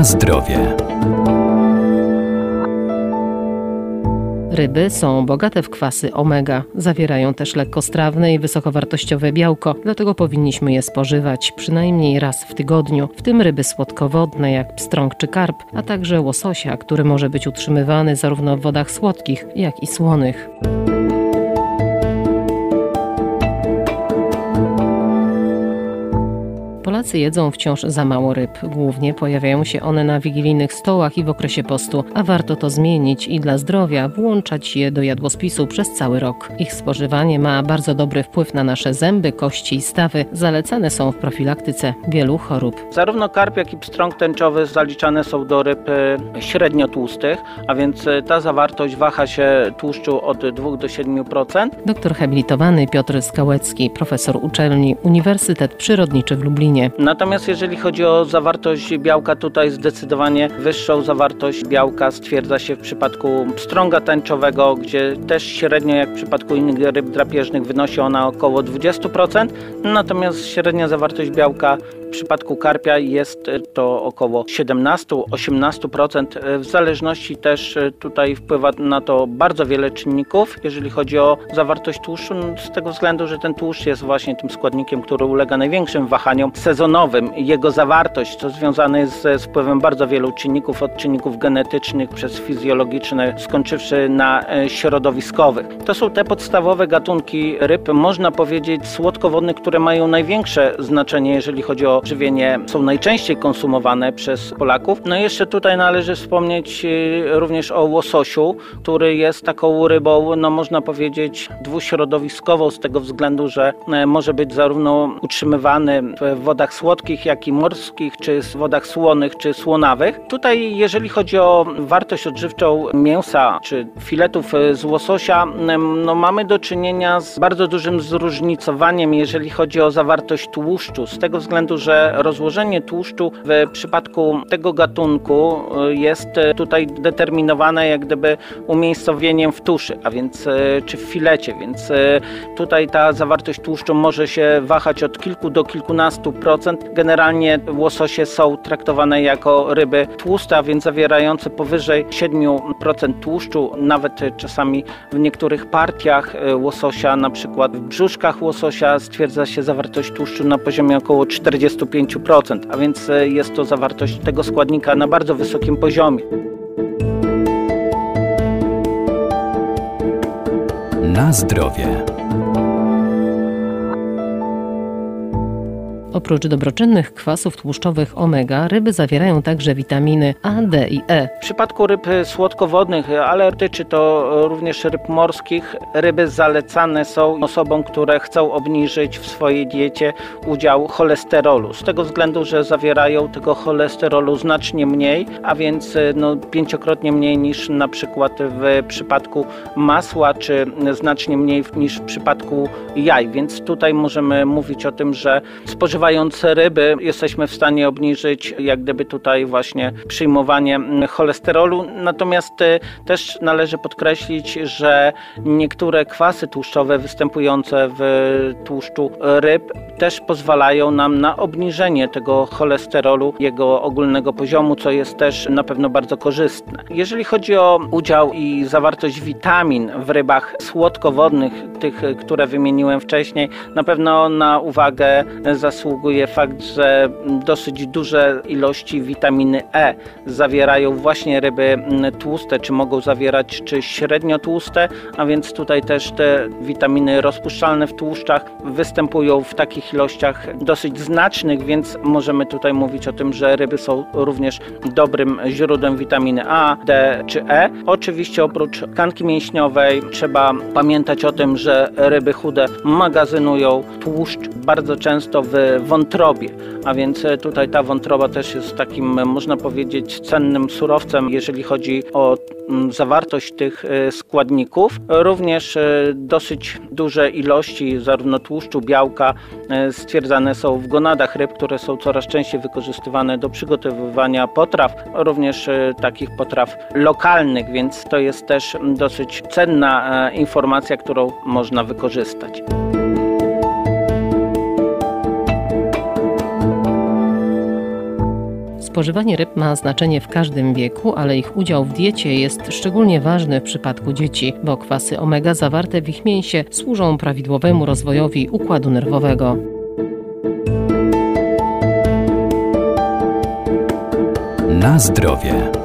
Na zdrowie. Ryby są bogate w kwasy omega, zawierają też lekkostrawne i wysokowartościowe białko, dlatego powinniśmy je spożywać przynajmniej raz w tygodniu, w tym ryby słodkowodne jak pstrąg czy karp, a także łososia, który może być utrzymywany zarówno w wodach słodkich, jak i słonych. Polacy jedzą wciąż za mało ryb. Głównie pojawiają się one na wigilijnych stołach i w okresie postu, a warto to zmienić i dla zdrowia włączać je do jadłospisu przez cały rok. Ich spożywanie ma bardzo dobry wpływ na nasze zęby, kości i stawy. Zalecane są w profilaktyce wielu chorób. Zarówno karp, jak i pstrąg tęczowy zaliczane są do ryb e, średnio tłustych, a więc e, ta zawartość waha się tłuszczu od 2 do 7%. Doktor habilitowany Piotr Skałecki, profesor uczelni Uniwersytet Przyrodniczy w Lublinie. Natomiast jeżeli chodzi o zawartość białka, tutaj zdecydowanie wyższą zawartość białka stwierdza się w przypadku pstrąga tęczowego, gdzie też średnio jak w przypadku innych ryb drapieżnych wynosi ona około 20%, natomiast średnia zawartość białka w przypadku karpia jest to około 17-18%. W zależności też tutaj wpływa na to bardzo wiele czynników, jeżeli chodzi o zawartość tłuszczu, z tego względu, że ten tłuszcz jest właśnie tym składnikiem, który ulega największym wahaniom sezonowym. Jego zawartość to związane jest z wpływem bardzo wielu czynników, od czynników genetycznych przez fizjologiczne, skończywszy na e, środowiskowych. To są te podstawowe gatunki ryb, można powiedzieć słodkowodne, które mają największe znaczenie, jeżeli chodzi o żywienie, są najczęściej konsumowane przez Polaków. No i jeszcze tutaj należy wspomnieć e, również o łososiu, który jest taką rybą, no można powiedzieć dwuśrodowiskową z tego względu, że e, może być zarówno utrzymywany w wodach wodach słodkich, jak i morskich, czy w wodach słonych, czy słonawych. Tutaj, jeżeli chodzi o wartość odżywczą mięsa, czy filetów e, z łososia, no mamy do czynienia z bardzo dużym zróżnicowaniem, jeżeli chodzi o zawartość tłuszczu, z tego względu, że rozłożenie tłuszczu w przypadku tego gatunku e, jest e, tutaj determinowane jak gdyby umiejscowieniem w tuszy, a więc czy w filecie, więc tutaj ta zawartość tłuszczu może się wahać od kilku do kilkunastu procent. Generalnie łososie są traktowane jako ryby tłuste, a więc zawierające powyżej 7% tłuszczu, nawet czasami w niektórych partiach łososia, na przykład w brzuszkach łososia stwierdza się zawartość tłuszczu na poziomie około 45%, a więc e, jest to zawartość tego składnika na bardzo wysokim poziomie. Na zdrowie. Oprócz dobroczynnych kwasów tłuszczowych omega, ryby zawierają także witaminy A, D i E. W przypadku ryb słodkowodnych, ale dotyczy to również ryb morskich, ryby zalecane są osobom, które chcą obniżyć w swojej diecie udział cholesterolu. Z tego względu, że zawierają tego cholesterolu znacznie mniej, a więc no, pięciokrotnie mniej niż na przykład w przypadku masła, czy znacznie mniej niż w przypadku jaj. Więc tutaj możemy mówić o tym, że spożywanie spożywając ryby jesteśmy w stanie obniżyć jak gdyby tutaj właśnie przyjmowanie cholesterolu. Natomiast y, też należy podkreślić, że niektóre kwasy tłuszczowe występujące w tłuszczu ryb też pozwalają nam na obniżenie tego cholesterolu, jego ogólnego poziomu, co jest też na pewno bardzo korzystne. Jeżeli chodzi o udział i zawartość witamin w rybach słodkowodnych, tych, które wymieniłem wcześniej, na pewno na uwagę zasługuje fakt, że dosyć duże ilości witaminy E zawierają właśnie ryby tłuste, czy mogą zawierać, czy średnio tłuste, a więc tutaj też te witaminy rozpuszczalne w tłuszczach występują w takich ilościach dosyć znacznych, więc możemy tutaj mówić o tym, że ryby są również dobrym źródłem witaminy A, D czy E. Oczywiście oprócz tkanki mięśniowej trzeba pamiętać o tym, że ryby chude magazynują tłuszcz bardzo często w wątrobie, a więc tutaj ta wątroba też jest takim, można powiedzieć, cennym surowcem, jeżeli chodzi o mm, zawartość tych e, składników. Również dosyć duże ilości zarówno tłuszczu, białka stwierdzane są w gonadach ryb, które są coraz częściej wykorzystywane do przygotowywania potraw, również takich potraw lokalnych, więc to jest też dosyć cenna informacja, którą można wykorzystać. Spożywanie ryb ma znaczenie w każdym wieku, ale ich udział w diecie jest szczególnie ważny w przypadku dzieci, bo kwasy omega zawarte w ich mięsie służą prawidłowemu rozwojowi układu nerwowego. Na zdrowie.